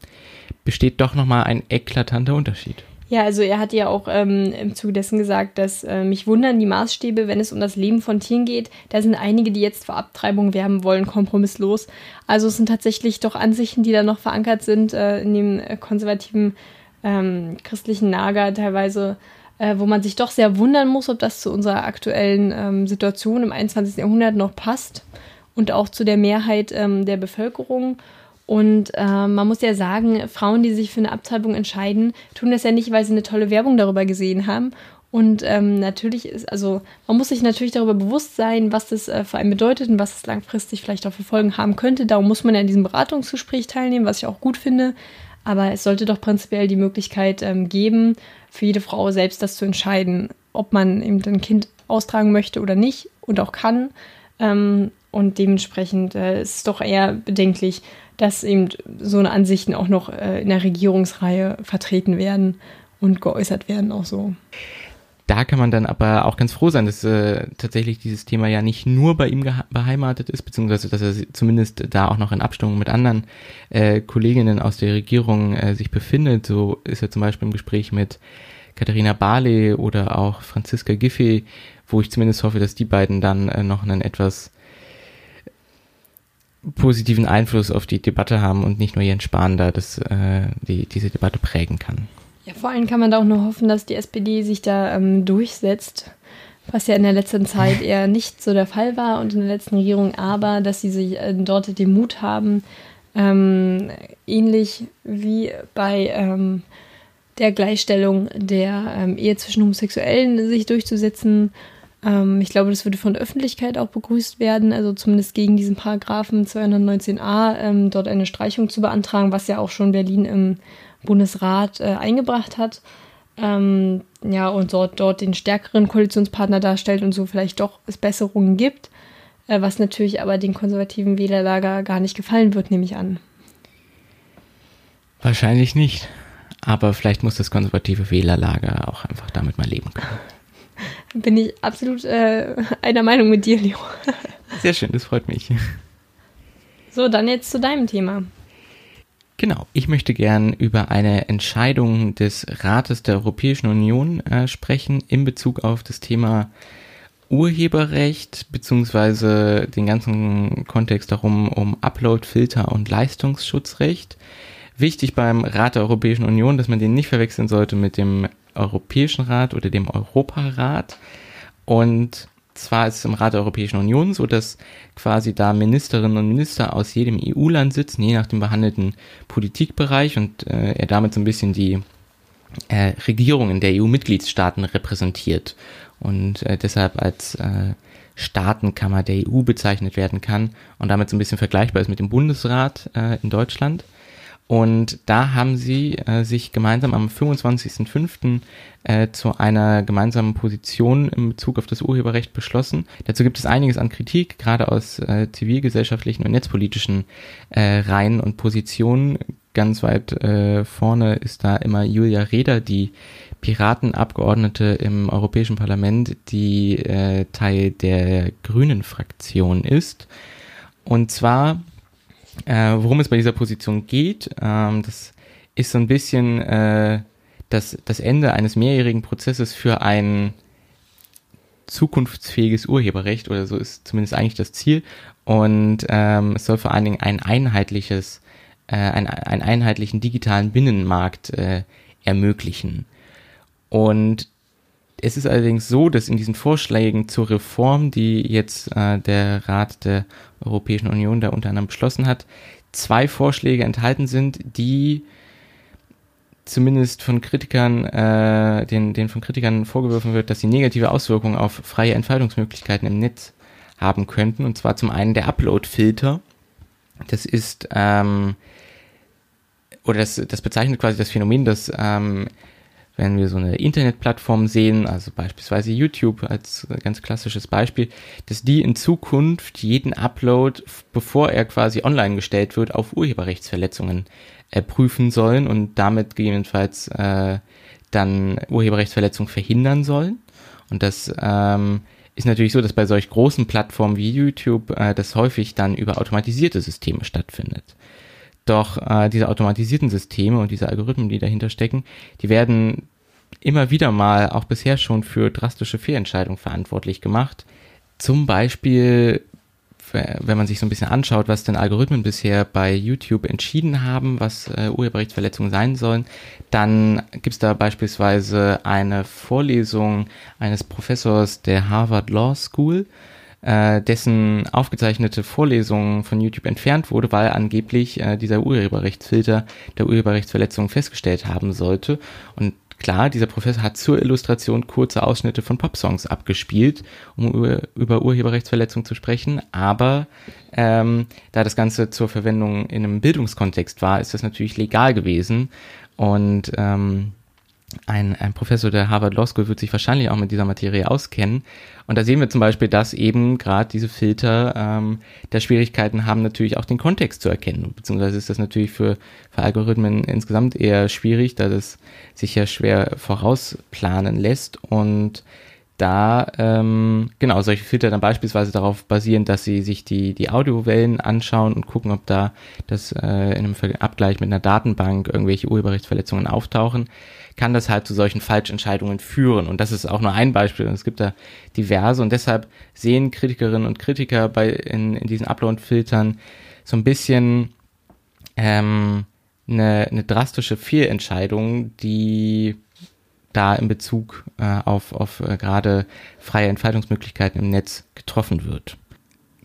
besteht doch nochmal ein eklatanter Unterschied. Ja, also er hat ja auch ähm, im Zuge dessen gesagt, dass äh, mich wundern die Maßstäbe, wenn es um das Leben von Tieren geht. Da sind einige, die jetzt vor Abtreibung werben wollen, kompromisslos. Also es sind tatsächlich doch Ansichten, die da noch verankert sind äh, in dem äh, konservativen ähm, christlichen Lager teilweise äh, wo man sich doch sehr wundern muss, ob das zu unserer aktuellen ähm, Situation im 21. Jahrhundert noch passt und auch zu der Mehrheit ähm, der Bevölkerung. Und äh, man muss ja sagen, Frauen, die sich für eine Abtreibung entscheiden, tun das ja nicht, weil sie eine tolle Werbung darüber gesehen haben. Und ähm, natürlich ist, also man muss sich natürlich darüber bewusst sein, was das äh, für einen bedeutet und was es langfristig vielleicht auch für Folgen haben könnte. Darum muss man ja in diesem Beratungsgespräch teilnehmen, was ich auch gut finde. Aber es sollte doch prinzipiell die Möglichkeit ähm, geben, für jede Frau selbst das zu entscheiden, ob man eben ein Kind austragen möchte oder nicht und auch kann. Ähm, und dementsprechend äh, ist es doch eher bedenklich, dass eben so eine Ansichten auch noch äh, in der Regierungsreihe vertreten werden und geäußert werden auch so. da kann man dann aber auch ganz froh sein, dass äh, tatsächlich dieses Thema ja nicht nur bei ihm beheimatet ist, beziehungsweise dass er zumindest da auch noch in Abstimmung mit anderen äh, Kolleginnen aus der Regierung äh, sich befindet. So ist er zum Beispiel im Gespräch mit Katharina Barley oder auch Franziska Giffey, wo ich zumindest hoffe, dass die beiden dann äh, noch einen etwas positiven Einfluss auf die Debatte haben und nicht nur Jens Spahn da das, äh, die, diese Debatte prägen kann. Ja, vor allem kann man da auch nur hoffen, dass die SPD sich da ähm, durchsetzt, was ja in der letzten Zeit eher nicht so der Fall war und in der letzten Regierung, aber dass sie sich äh, dort den Mut haben, ähm, ähnlich wie bei ähm, der Gleichstellung der ähm, Ehe zwischen Homosexuellen sich durchzusetzen. Ähm, ich glaube, das würde von der Öffentlichkeit auch begrüßt werden, also zumindest gegen diesen Paragraphen 219a ähm, dort eine Streichung zu beantragen, was ja auch schon Berlin im Bundesrat äh, eingebracht hat. Ähm, ja, und dort, dort den stärkeren Koalitionspartner darstellt und so vielleicht doch es Besserungen gibt, äh, was natürlich aber den konservativen Wählerlager gar nicht gefallen wird, nehme ich an. Wahrscheinlich nicht. Aber vielleicht muss das konservative Wählerlager auch einfach damit mal leben können. Bin ich absolut äh, einer Meinung mit dir, Leo. Sehr schön, das freut mich. So, dann jetzt zu deinem Thema. Genau, ich möchte gern über eine Entscheidung des Rates der Europäischen Union äh, sprechen in Bezug auf das Thema Urheberrecht beziehungsweise den ganzen Kontext darum um Upload-Filter und Leistungsschutzrecht. Wichtig beim Rat der Europäischen Union, dass man den nicht verwechseln sollte mit dem Europäischen Rat oder dem Europarat. Und zwar ist es im Rat der Europäischen Union so, dass quasi da Ministerinnen und Minister aus jedem EU-Land sitzen, je nach dem behandelten Politikbereich und äh, er damit so ein bisschen die äh, Regierungen der EU-Mitgliedstaaten repräsentiert und äh, deshalb als äh, Staatenkammer der EU bezeichnet werden kann und damit so ein bisschen vergleichbar ist mit dem Bundesrat äh, in Deutschland. Und da haben sie äh, sich gemeinsam am 25.05. Äh, zu einer gemeinsamen Position in Bezug auf das Urheberrecht beschlossen. Dazu gibt es einiges an Kritik, gerade aus äh, zivilgesellschaftlichen und netzpolitischen äh, Reihen und Positionen. Ganz weit äh, vorne ist da immer Julia Reda, die Piratenabgeordnete im Europäischen Parlament, die äh, Teil der Grünen Fraktion ist. Und zwar äh, worum es bei dieser Position geht, ähm, das ist so ein bisschen äh, das, das Ende eines mehrjährigen Prozesses für ein zukunftsfähiges Urheberrecht oder so ist zumindest eigentlich das Ziel. Und ähm, es soll vor allen Dingen ein einheitliches, äh, ein, einen einheitlichen digitalen Binnenmarkt äh, ermöglichen. Und es ist allerdings so, dass in diesen Vorschlägen zur Reform, die jetzt äh, der Rat der Europäischen Union da unter anderem beschlossen hat, zwei Vorschläge enthalten sind, die zumindest von Kritikern, äh, den, den von Kritikern vorgeworfen wird, dass sie negative Auswirkungen auf freie Entfaltungsmöglichkeiten im Netz haben könnten. Und zwar zum einen der Upload-Filter. Das ist, ähm, oder das, das bezeichnet quasi das Phänomen, dass ähm, wenn wir so eine Internetplattform sehen, also beispielsweise YouTube als ganz klassisches Beispiel, dass die in Zukunft jeden Upload, bevor er quasi online gestellt wird, auf Urheberrechtsverletzungen äh, prüfen sollen und damit gegebenenfalls äh, dann Urheberrechtsverletzungen verhindern sollen. Und das ähm, ist natürlich so, dass bei solch großen Plattformen wie YouTube äh, das häufig dann über automatisierte Systeme stattfindet. Doch äh, diese automatisierten Systeme und diese Algorithmen, die dahinter stecken, die werden immer wieder mal auch bisher schon für drastische Fehlentscheidungen verantwortlich gemacht. Zum Beispiel, wenn man sich so ein bisschen anschaut, was denn Algorithmen bisher bei YouTube entschieden haben, was äh, Urheberrechtsverletzungen sein sollen, dann gibt es da beispielsweise eine Vorlesung eines Professors der Harvard Law School, äh, dessen aufgezeichnete Vorlesung von YouTube entfernt wurde, weil angeblich äh, dieser Urheberrechtsfilter der Urheberrechtsverletzung festgestellt haben sollte. Und klar, dieser Professor hat zur Illustration kurze Ausschnitte von Popsongs abgespielt, um über, über Urheberrechtsverletzung zu sprechen, aber ähm, da das Ganze zur Verwendung in einem Bildungskontext war, ist das natürlich legal gewesen. Und ähm, ein, ein Professor der Harvard Law School wird sich wahrscheinlich auch mit dieser Materie auskennen. Und da sehen wir zum Beispiel, dass eben gerade diese Filter ähm, der Schwierigkeiten haben, natürlich auch den Kontext zu erkennen. Beziehungsweise ist das natürlich für, für Algorithmen insgesamt eher schwierig, da das sich ja schwer vorausplanen lässt. Und da, ähm, genau, solche Filter dann beispielsweise darauf basieren, dass sie sich die, die Audiowellen anschauen und gucken, ob da das äh, in einem Abgleich mit einer Datenbank irgendwelche Urheberrechtsverletzungen auftauchen kann das halt zu solchen Falschentscheidungen führen. Und das ist auch nur ein Beispiel. Und es gibt da diverse. Und deshalb sehen Kritikerinnen und Kritiker bei, in, in diesen Upload-Filtern so ein bisschen ähm, eine, eine drastische Fehlentscheidung, die da in Bezug äh, auf, auf äh, gerade freie Entfaltungsmöglichkeiten im Netz getroffen wird.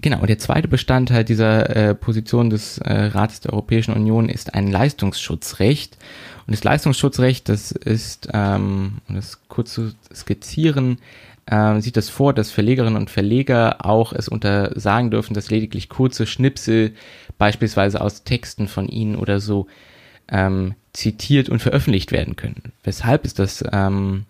Genau, und der zweite Bestandteil dieser äh, Position des äh, Rates der Europäischen Union ist ein Leistungsschutzrecht. Und das Leistungsschutzrecht, das ist, ähm, um das kurz zu skizzieren, äh, sieht das vor, dass Verlegerinnen und Verleger auch es untersagen dürfen, dass lediglich kurze Schnipsel beispielsweise aus Texten von ihnen oder so ähm, zitiert und veröffentlicht werden können. Weshalb ist das ähm,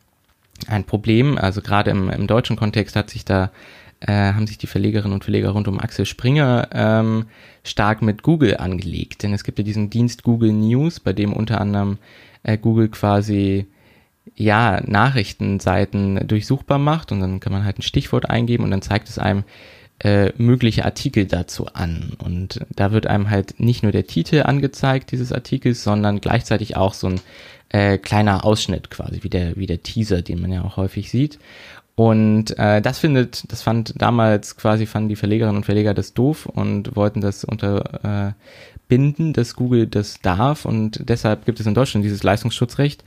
ein Problem? Also gerade im, im deutschen Kontext hat sich da äh, haben sich die Verlegerinnen und Verleger rund um Axel Springer ähm, stark mit Google angelegt. Denn es gibt ja diesen Dienst Google News, bei dem unter anderem äh, Google quasi ja Nachrichtenseiten durchsuchbar macht und dann kann man halt ein Stichwort eingeben und dann zeigt es einem äh, mögliche Artikel dazu an. Und da wird einem halt nicht nur der Titel angezeigt dieses Artikels, sondern gleichzeitig auch so ein äh, kleiner Ausschnitt quasi, wie der, wie der Teaser, den man ja auch häufig sieht. Und äh, das findet, das fand damals quasi fanden die Verlegerinnen und Verleger das doof und wollten das unterbinden, äh, dass Google das darf und deshalb gibt es in Deutschland dieses Leistungsschutzrecht,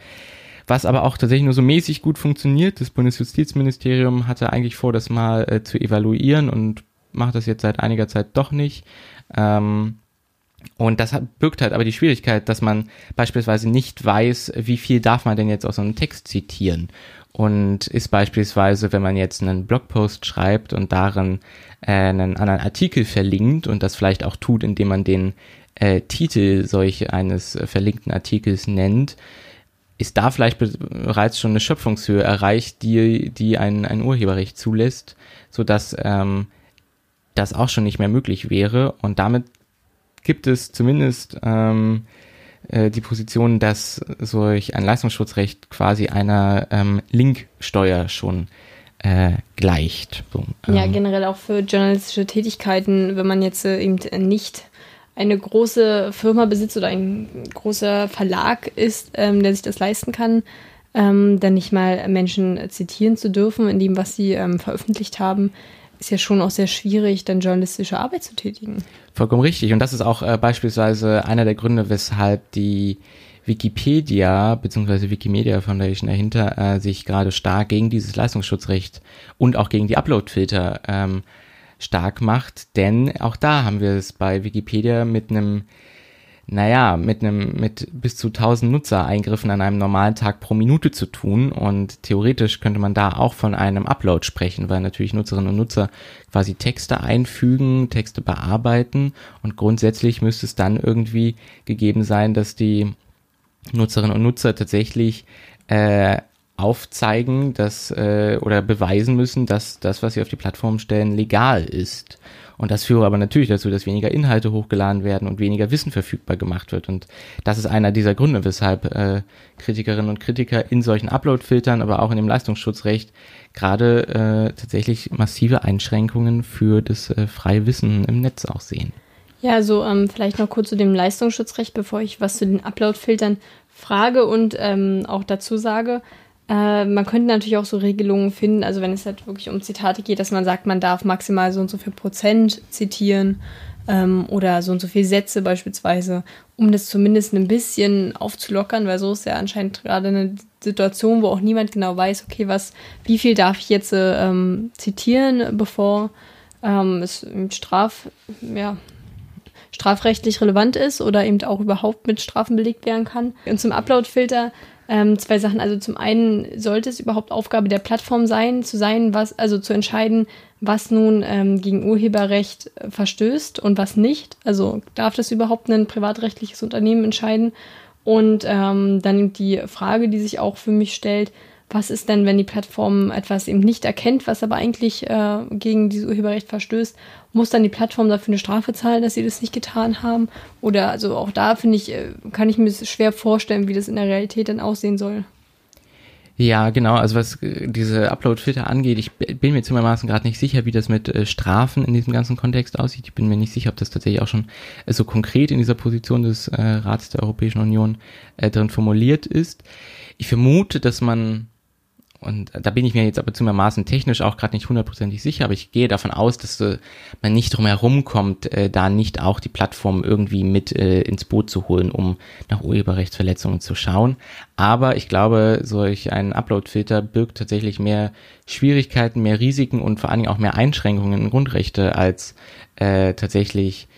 was aber auch tatsächlich nur so mäßig gut funktioniert. Das Bundesjustizministerium hatte eigentlich vor, das mal äh, zu evaluieren und macht das jetzt seit einiger Zeit doch nicht. Ähm, und das birgt halt aber die Schwierigkeit, dass man beispielsweise nicht weiß, wie viel darf man denn jetzt aus einem Text zitieren und ist beispielsweise, wenn man jetzt einen Blogpost schreibt und darin äh, einen anderen Artikel verlinkt und das vielleicht auch tut, indem man den äh, Titel solch eines verlinkten Artikels nennt, ist da vielleicht bereits schon eine Schöpfungshöhe erreicht, die, die ein, ein Urheberrecht zulässt, sodass ähm, das auch schon nicht mehr möglich wäre. Und damit gibt es zumindest ähm, äh, die Position, dass solch ein Leistungsschutzrecht quasi einer ähm, Linksteuer schon äh, gleicht. So, ähm. Ja, generell auch für journalistische Tätigkeiten, wenn man jetzt äh, eben nicht eine große Firma besitzt oder ein großer Verlag ist, ähm, der sich das leisten kann, ähm, dann nicht mal Menschen zitieren zu dürfen in dem, was sie ähm, veröffentlicht haben, ist ja schon auch sehr schwierig, dann journalistische Arbeit zu tätigen. Vollkommen richtig. Und das ist auch äh, beispielsweise einer der Gründe, weshalb die Wikipedia bzw. Wikimedia Foundation dahinter äh, sich gerade stark gegen dieses Leistungsschutzrecht und auch gegen die Uploadfilter ähm, stark macht. Denn auch da haben wir es bei Wikipedia mit einem naja, mit einem, mit bis zu 1000 Nutzereingriffen an einem normalen Tag pro Minute zu tun. Und theoretisch könnte man da auch von einem Upload sprechen, weil natürlich Nutzerinnen und Nutzer quasi Texte einfügen, Texte bearbeiten. Und grundsätzlich müsste es dann irgendwie gegeben sein, dass die Nutzerinnen und Nutzer tatsächlich äh, aufzeigen, dass äh, oder beweisen müssen, dass das, was sie auf die Plattform stellen, legal ist. Und das führe aber natürlich dazu, dass weniger Inhalte hochgeladen werden und weniger Wissen verfügbar gemacht wird. Und das ist einer dieser Gründe, weshalb äh, Kritikerinnen und Kritiker in solchen Upload-Filtern, aber auch in dem Leistungsschutzrecht gerade äh, tatsächlich massive Einschränkungen für das äh, freie Wissen im Netz auch sehen. Ja, also ähm, vielleicht noch kurz zu dem Leistungsschutzrecht, bevor ich was zu den Upload-Filtern frage und ähm, auch dazu sage. Äh, man könnte natürlich auch so Regelungen finden, also wenn es halt wirklich um Zitate geht, dass man sagt, man darf maximal so und so viel Prozent zitieren ähm, oder so und so viele Sätze beispielsweise, um das zumindest ein bisschen aufzulockern, weil so ist ja anscheinend gerade eine Situation, wo auch niemand genau weiß, okay, was, wie viel darf ich jetzt ähm, zitieren, bevor ähm, es Straf, ja, strafrechtlich relevant ist oder eben auch überhaupt mit Strafen belegt werden kann. Und zum Upload-Filter ähm, zwei Sachen. Also zum einen sollte es überhaupt Aufgabe der Plattform sein, zu sein, was, also zu entscheiden, was nun ähm, gegen Urheberrecht äh, verstößt und was nicht. Also darf das überhaupt ein privatrechtliches Unternehmen entscheiden? Und ähm, dann die Frage, die sich auch für mich stellt, was ist denn, wenn die Plattform etwas eben nicht erkennt, was aber eigentlich äh, gegen dieses Urheberrecht verstößt? Muss dann die Plattform dafür eine Strafe zahlen, dass sie das nicht getan haben? Oder also auch da finde ich, äh, kann ich mir schwer vorstellen, wie das in der Realität dann aussehen soll. Ja, genau. Also was äh, diese Upload-Filter angeht, ich bin mir zimmermaßen gerade nicht sicher, wie das mit äh, Strafen in diesem ganzen Kontext aussieht. Ich bin mir nicht sicher, ob das tatsächlich auch schon äh, so konkret in dieser Position des äh, Rats der Europäischen Union äh, drin formuliert ist. Ich vermute, dass man und da bin ich mir jetzt aber zumermaßen technisch auch gerade nicht hundertprozentig sicher, aber ich gehe davon aus, dass äh, man nicht drum herum kommt, äh, da nicht auch die Plattform irgendwie mit äh, ins Boot zu holen, um nach Urheberrechtsverletzungen zu schauen. Aber ich glaube, solch ein Upload-Filter birgt tatsächlich mehr Schwierigkeiten, mehr Risiken und vor allen Dingen auch mehr Einschränkungen in Grundrechte als äh, tatsächlich,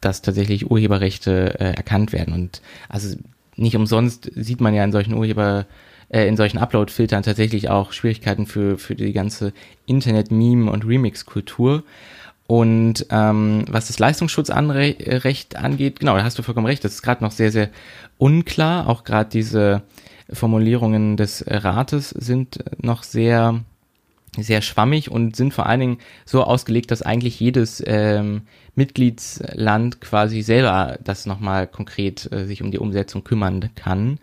dass tatsächlich Urheberrechte äh, erkannt werden. Und also nicht umsonst sieht man ja in solchen Urheber äh, in solchen Upload-Filtern tatsächlich auch Schwierigkeiten für, für die ganze Internet-Meme- und Remix-Kultur. Und ähm, was das Leistungsschutzrecht angeht, genau, da hast du vollkommen recht, das ist gerade noch sehr, sehr unklar. Auch gerade diese Formulierungen des Rates sind noch sehr, sehr schwammig und sind vor allen Dingen so ausgelegt, dass eigentlich jedes ähm, Mitgliedsland quasi selber das nochmal konkret äh, sich um die Umsetzung kümmern kann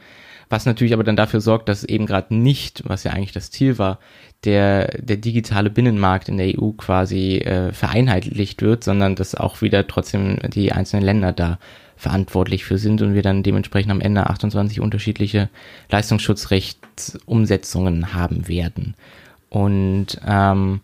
was natürlich aber dann dafür sorgt, dass eben gerade nicht, was ja eigentlich das Ziel war, der, der digitale Binnenmarkt in der EU quasi äh, vereinheitlicht wird, sondern dass auch wieder trotzdem die einzelnen Länder da verantwortlich für sind und wir dann dementsprechend am Ende 28 unterschiedliche Leistungsschutzrechtsumsetzungen haben werden. Und ähm,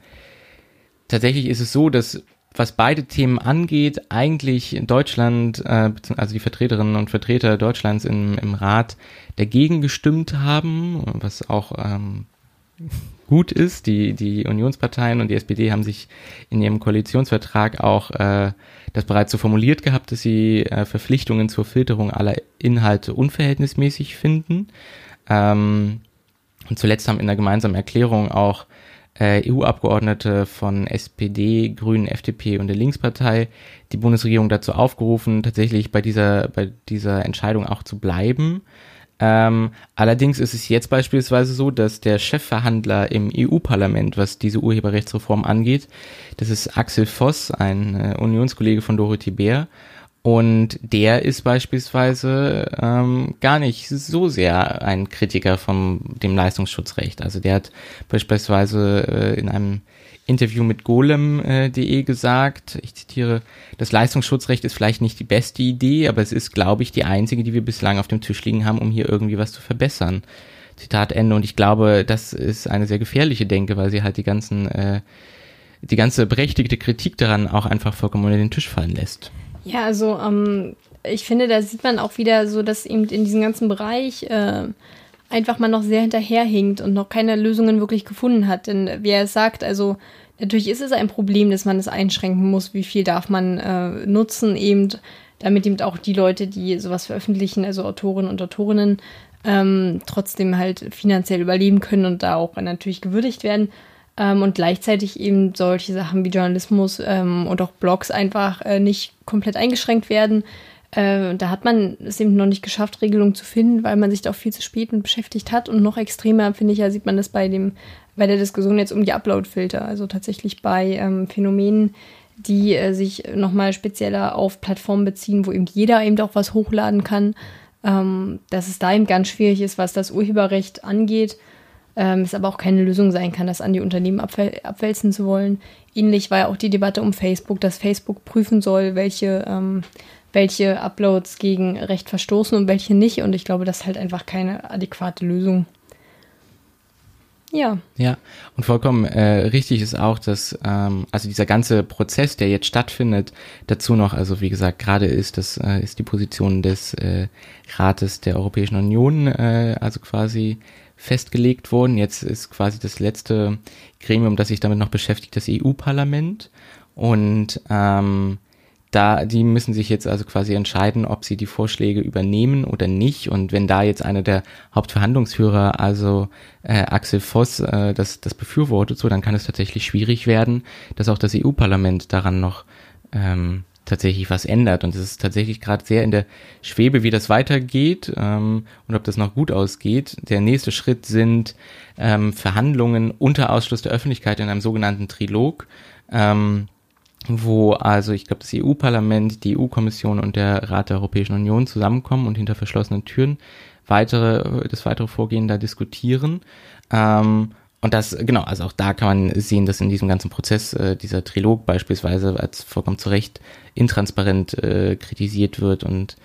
tatsächlich ist es so, dass was beide Themen angeht, eigentlich in Deutschland, äh, also die Vertreterinnen und Vertreter Deutschlands im, im Rat dagegen gestimmt haben, was auch ähm, gut ist. Die, die Unionsparteien und die SPD haben sich in ihrem Koalitionsvertrag auch äh, das bereits so formuliert gehabt, dass sie äh, Verpflichtungen zur Filterung aller Inhalte unverhältnismäßig finden. Ähm, und zuletzt haben in der gemeinsamen Erklärung auch äh, EU-Abgeordnete von SPD, Grünen, FDP und der Linkspartei die Bundesregierung dazu aufgerufen, tatsächlich bei dieser, bei dieser Entscheidung auch zu bleiben. Ähm, allerdings ist es jetzt beispielsweise so, dass der Chefverhandler im EU-Parlament, was diese Urheberrechtsreform angeht, das ist Axel Voss, ein äh, Unionskollege von Dorothee Bär, und der ist beispielsweise ähm, gar nicht so sehr ein Kritiker von dem Leistungsschutzrecht. Also der hat beispielsweise äh, in einem Interview mit golem.de äh, gesagt, ich zitiere, das Leistungsschutzrecht ist vielleicht nicht die beste Idee, aber es ist, glaube ich, die einzige, die wir bislang auf dem Tisch liegen haben, um hier irgendwie was zu verbessern. Zitat Ende. Und ich glaube, das ist eine sehr gefährliche Denke, weil sie halt die ganzen, äh, die ganze berechtigte Kritik daran auch einfach vollkommen unter den Tisch fallen lässt. Ja, also ähm, ich finde, da sieht man auch wieder so, dass eben in diesem ganzen Bereich äh, einfach mal noch sehr hinterherhinkt und noch keine Lösungen wirklich gefunden hat. Denn wie er sagt, also natürlich ist es ein Problem, dass man es einschränken muss, wie viel darf man äh, nutzen, eben damit eben auch die Leute, die sowas veröffentlichen, also Autorinnen und Autorinnen, ähm, trotzdem halt finanziell überleben können und da auch natürlich gewürdigt werden ähm, und gleichzeitig eben solche Sachen wie Journalismus ähm, und auch Blogs einfach äh, nicht komplett eingeschränkt werden. Äh, da hat man es eben noch nicht geschafft, Regelungen zu finden, weil man sich da auch viel zu spät mit beschäftigt hat. Und noch extremer, finde ich ja, sieht man das bei dem, bei der Diskussion jetzt um die Upload-Filter. Also tatsächlich bei ähm, Phänomenen, die äh, sich nochmal spezieller auf Plattformen beziehen, wo eben jeder eben auch was hochladen kann. Ähm, dass es da eben ganz schwierig ist, was das Urheberrecht angeht ähm, es aber auch keine Lösung sein kann, das an die Unternehmen abwäl abwälzen zu wollen. Ähnlich war ja auch die Debatte um Facebook, dass Facebook prüfen soll, welche, ähm, welche Uploads gegen Recht verstoßen und welche nicht. Und ich glaube, das ist halt einfach keine adäquate Lösung. Ja. Ja, und vollkommen äh, richtig ist auch, dass ähm, also dieser ganze Prozess, der jetzt stattfindet, dazu noch, also wie gesagt, gerade ist das äh, ist die Position des äh, Rates der Europäischen Union, äh, also quasi festgelegt worden. Jetzt ist quasi das letzte Gremium, das sich damit noch beschäftigt, das EU-Parlament. Und ähm, da, die müssen sich jetzt also quasi entscheiden, ob sie die Vorschläge übernehmen oder nicht. Und wenn da jetzt einer der Hauptverhandlungsführer, also äh, Axel Voss, äh, das, das befürwortet, so, dann kann es tatsächlich schwierig werden, dass auch das EU-Parlament daran noch ähm, tatsächlich was ändert. Und es ist tatsächlich gerade sehr in der Schwebe, wie das weitergeht ähm, und ob das noch gut ausgeht. Der nächste Schritt sind ähm, Verhandlungen unter Ausschluss der Öffentlichkeit in einem sogenannten Trilog. Ähm, wo also ich glaube das EU-Parlament, die EU-Kommission und der Rat der Europäischen Union zusammenkommen und hinter verschlossenen Türen weitere das weitere Vorgehen da diskutieren. Ähm, und das, genau, also auch da kann man sehen, dass in diesem ganzen Prozess äh, dieser Trilog beispielsweise als vollkommen zu Recht intransparent äh, kritisiert wird und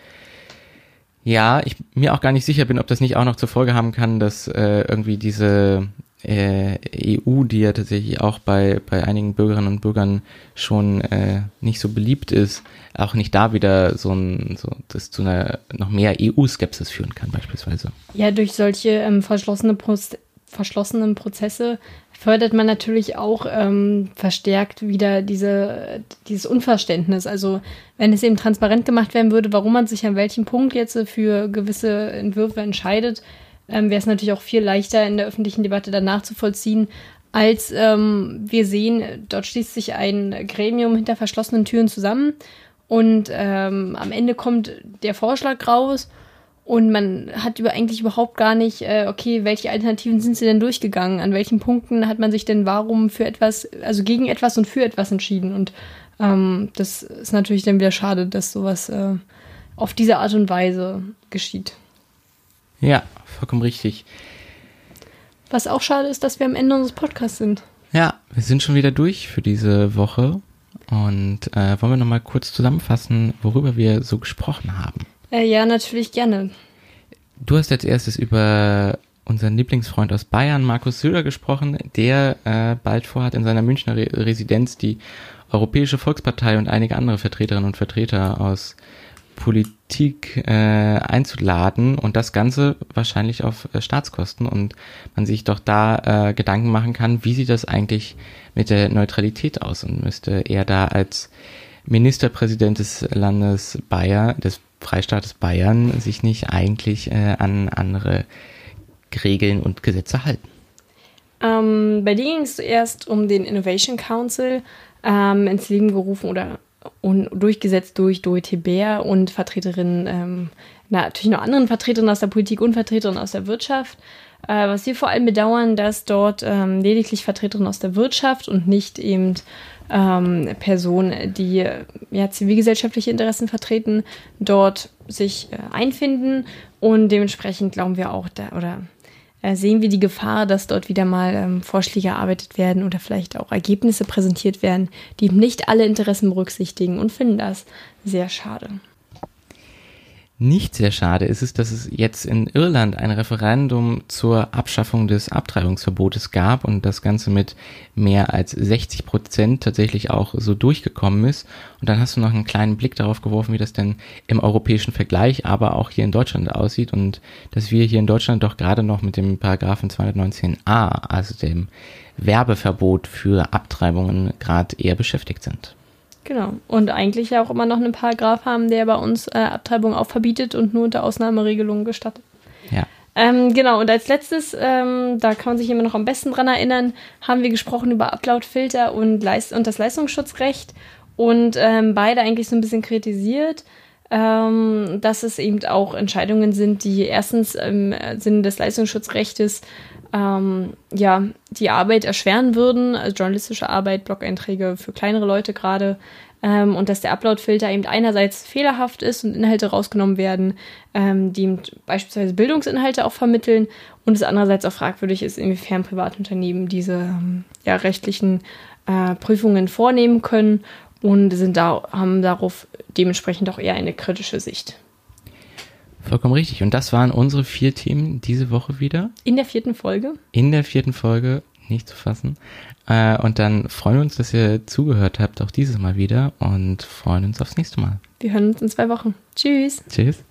ja, ich mir auch gar nicht sicher bin, ob das nicht auch noch zur Folge haben kann, dass äh, irgendwie diese äh, EU, die ja tatsächlich auch bei, bei einigen Bürgerinnen und Bürgern schon äh, nicht so beliebt ist, auch nicht da wieder so ein, so das zu einer noch mehr EU-Skepsis führen kann, beispielsweise. Ja, durch solche ähm, verschlossene Proz verschlossenen Prozesse fördert man natürlich auch ähm, verstärkt wieder diese, dieses Unverständnis. Also wenn es eben transparent gemacht werden würde, warum man sich an welchem Punkt jetzt für gewisse Entwürfe entscheidet, ähm, wäre es natürlich auch viel leichter in der öffentlichen Debatte danach zu vollziehen, als ähm, wir sehen, dort schließt sich ein Gremium hinter verschlossenen Türen zusammen und ähm, am Ende kommt der Vorschlag raus und man hat über eigentlich überhaupt gar nicht, äh, okay, welche Alternativen sind sie denn durchgegangen? An welchen Punkten hat man sich denn warum für etwas, also gegen etwas und für etwas entschieden? Und ähm, das ist natürlich dann wieder schade, dass sowas äh, auf diese Art und Weise geschieht. Ja, vollkommen richtig. Was auch schade ist, dass wir am Ende unseres Podcasts sind. Ja, wir sind schon wieder durch für diese Woche. Und äh, wollen wir nochmal kurz zusammenfassen, worüber wir so gesprochen haben? Äh, ja, natürlich gerne. Du hast als erstes über unseren Lieblingsfreund aus Bayern, Markus Söder, gesprochen, der äh, bald vorhat, in seiner Münchner Re Residenz die Europäische Volkspartei und einige andere Vertreterinnen und Vertreter aus Politik äh, einzuladen und das Ganze wahrscheinlich auf äh, Staatskosten und man sich doch da äh, Gedanken machen kann, wie sieht das eigentlich mit der Neutralität aus und müsste er da als Ministerpräsident des Landes Bayern, des Freistaates Bayern sich nicht eigentlich äh, an andere Regeln und Gesetze halten? Ähm, bei dir ging es zuerst um den Innovation Council ähm, ins Leben gerufen oder und durchgesetzt durch Dorothee Bär und Vertreterinnen, ähm, na, natürlich noch anderen Vertreterinnen aus der Politik und Vertreterinnen aus der Wirtschaft. Äh, was wir vor allem bedauern, dass dort ähm, lediglich Vertreterinnen aus der Wirtschaft und nicht eben ähm, Personen, die ja, zivilgesellschaftliche Interessen vertreten, dort sich äh, einfinden. Und dementsprechend glauben wir auch, da, oder äh, sehen wir die Gefahr, dass dort wieder mal ähm, Vorschläge erarbeitet werden oder vielleicht auch Ergebnisse präsentiert werden, die nicht alle Interessen berücksichtigen und finden das sehr schade. Nicht sehr schade ist es, dass es jetzt in Irland ein Referendum zur Abschaffung des Abtreibungsverbotes gab und das Ganze mit mehr als 60 Prozent tatsächlich auch so durchgekommen ist. Und dann hast du noch einen kleinen Blick darauf geworfen, wie das denn im europäischen Vergleich, aber auch hier in Deutschland aussieht und dass wir hier in Deutschland doch gerade noch mit dem Paragraphen 219a, also dem Werbeverbot für Abtreibungen, gerade eher beschäftigt sind. Genau. Und eigentlich ja auch immer noch einen Paragraph haben, der bei uns äh, Abtreibung auch verbietet und nur unter Ausnahmeregelungen gestattet. Ja. Ähm, genau, und als letztes, ähm, da kann man sich immer noch am besten dran erinnern, haben wir gesprochen über Uploadfilter und, Leist und das Leistungsschutzrecht und ähm, beide eigentlich so ein bisschen kritisiert, ähm, dass es eben auch Entscheidungen sind, die erstens im Sinne des Leistungsschutzrechtes ähm, ja, die Arbeit erschweren würden, also journalistische Arbeit, Blog-Einträge für kleinere Leute gerade, ähm, und dass der Upload-Filter eben einerseits fehlerhaft ist und Inhalte rausgenommen werden, ähm, die beispielsweise Bildungsinhalte auch vermitteln und es andererseits auch fragwürdig ist, inwiefern Privatunternehmen diese ähm, ja, rechtlichen äh, Prüfungen vornehmen können und sind da, haben darauf dementsprechend auch eher eine kritische Sicht. Vollkommen richtig. Und das waren unsere vier Themen diese Woche wieder. In der vierten Folge. In der vierten Folge, nicht zu fassen. Äh, und dann freuen wir uns, dass ihr zugehört habt, auch dieses Mal wieder und freuen uns aufs nächste Mal. Wir hören uns in zwei Wochen. Tschüss. Tschüss.